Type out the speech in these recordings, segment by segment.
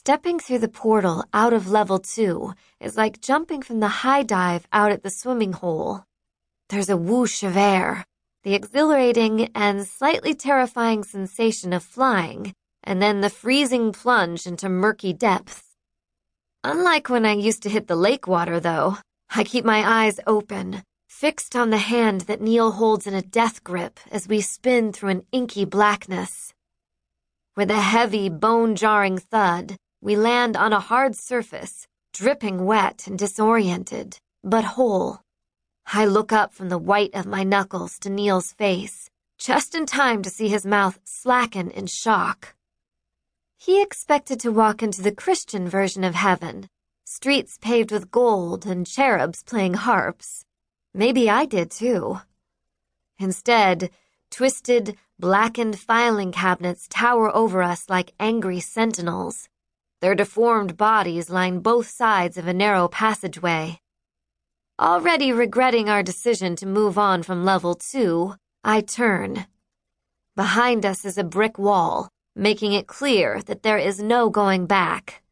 Stepping through the portal out of level two is like jumping from the high dive out at the swimming hole. There's a whoosh of air, the exhilarating and slightly terrifying sensation of flying, and then the freezing plunge into murky depths. Unlike when I used to hit the lake water, though, I keep my eyes open, fixed on the hand that Neil holds in a death grip as we spin through an inky blackness. With a heavy, bone-jarring thud, we land on a hard surface, dripping wet and disoriented, but whole. I look up from the white of my knuckles to Neil's face, just in time to see his mouth slacken in shock. He expected to walk into the Christian version of heaven, streets paved with gold and cherubs playing harps. Maybe I did too. Instead, twisted, blackened filing cabinets tower over us like angry sentinels. Their deformed bodies line both sides of a narrow passageway. Already regretting our decision to move on from level two, I turn. Behind us is a brick wall, making it clear that there is no going back.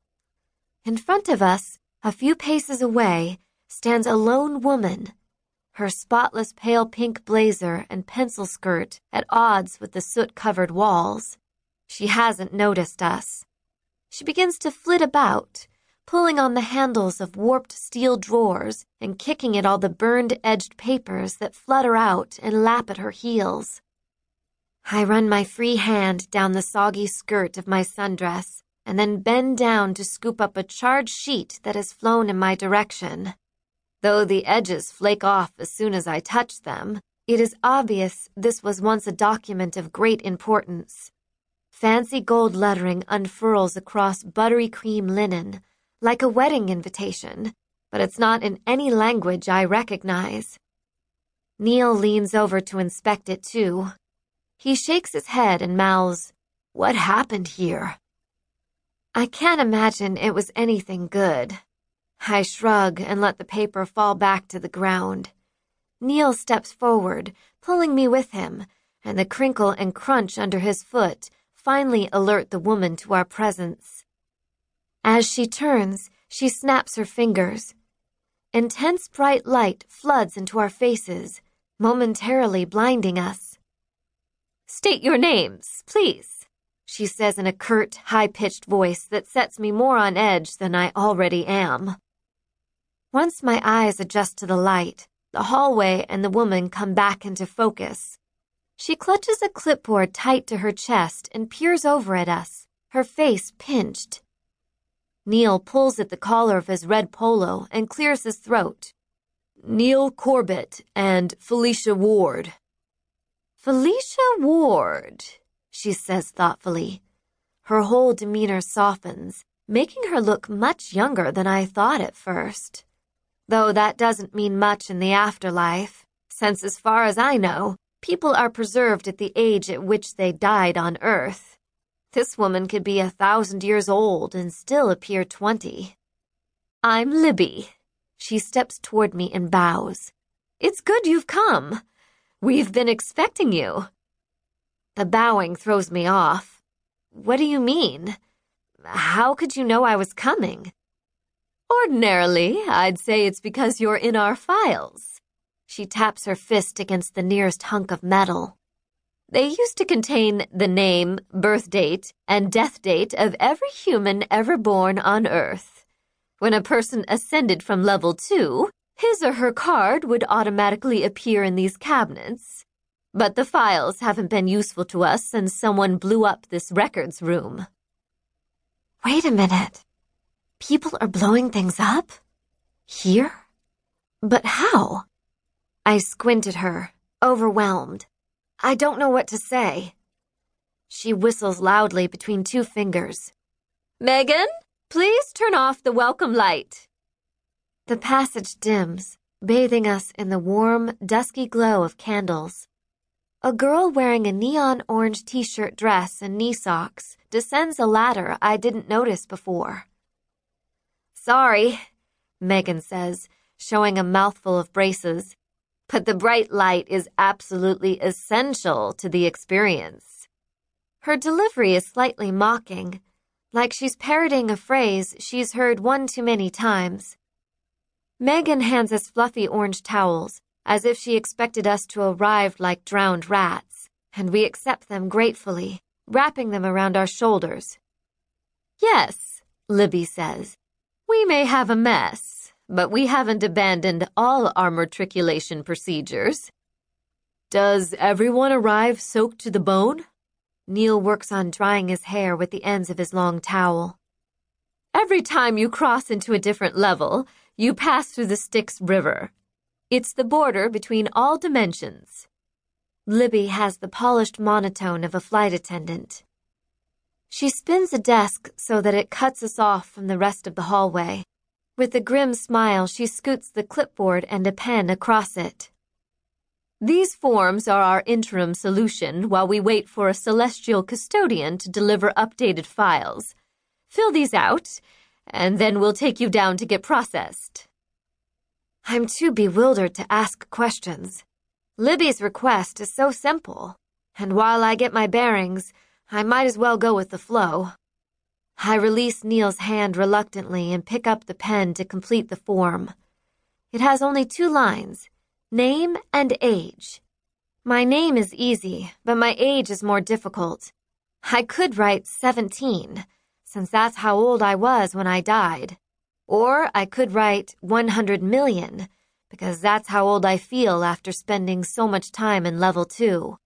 In front of us, a few paces away, stands a lone woman her spotless pale pink blazer and pencil skirt at odds with the soot-covered walls. She hasn't noticed us. She begins to flit about, pulling on the handles of warped steel drawers and kicking at all the burned-edged papers that flutter out and lap at her heels. I run my free hand down the soggy skirt of my sundress and then bend down to scoop up a charred sheet that has flown in my direction. Though the edges flake off as soon as I touch them, it is obvious this was once a document of great importance. Fancy gold lettering unfurls across buttery cream linen, like a wedding invitation, but it's not in any language I recognize. Neil leans over to inspect it too. He shakes his head and mouths, What happened here? I can't imagine it was anything good. I shrug and let the paper fall back to the ground. Neil steps forward, pulling me with him, and the crinkle and crunch under his foot finally alert the woman to our presence. As she turns, she snaps her fingers. Intense bright light floods into our faces, momentarily blinding us. State your names, please, she says in a curt, high-pitched voice that sets me more on edge than I already am. Once my eyes adjust to the light, the hallway and the woman come back into focus. She clutches a clipboard tight to her chest and peers over at us, her face pinched. Neil pulls at the collar of his red polo and clears his throat. Neil Corbett and Felicia Ward. Felicia Ward, she says thoughtfully. Her whole demeanor softens, making her look much younger than I thought at first though that doesn't mean much in the afterlife, since as far as I know, people are preserved at the age at which they died on Earth. This woman could be a thousand years old and still appear twenty. I'm Libby. She steps toward me and bows. It's good you've come. We've been expecting you. The bowing throws me off. What do you mean? How could you know I was coming? Ordinarily, I'd say it's because you're in our files. She taps her fist against the nearest hunk of metal. They used to contain the name, birth date, and death date of every human ever born on Earth. When a person ascended from level two, his or her card would automatically appear in these cabinets. But the files haven't been useful to us since someone blew up this records room. Wait a minute. People are blowing things up? Here? But how? I squint at her, overwhelmed. I don't know what to say. She whistles loudly between two fingers. Megan, please turn off the welcome light. The passage dims, bathing us in the warm, dusky glow of candles. A girl wearing a neon orange t-shirt dress and knee socks descends a ladder I didn't notice before. Sorry, Megan says, showing a mouthful of braces. But the bright light is absolutely essential to the experience. Her delivery is slightly mocking, like she's parroting a phrase she's heard one too many times. Megan hands us fluffy orange towels, as if she expected us to arrive like drowned rats, and we accept them gratefully, wrapping them around our shoulders. Yes, Libby says, we may have a mess, but we haven't abandoned all our matriculation procedures. Does everyone arrive soaked to the bone? Neil works on drying his hair with the ends of his long towel. Every time you cross into a different level, you pass through the Styx River. It's the border between all dimensions. Libby has the polished monotone of a flight attendant. She spins a desk so that it cuts us off from the rest of the hallway. With a grim smile, she scoots the clipboard and a pen across it. These forms are our interim solution while we wait for a celestial custodian to deliver updated files. Fill these out, and then we'll take you down to get processed. I'm too bewildered to ask questions. Libby's request is so simple, and while I get my bearings, I might as well go with the flow. I release Neil's hand reluctantly and pick up the pen to complete the form. It has only two lines Name and age. My name is easy, but my age is more difficult. I could write 17, since that's how old I was when I died. Or I could write 100 million, because that's how old I feel after spending so much time in level 2.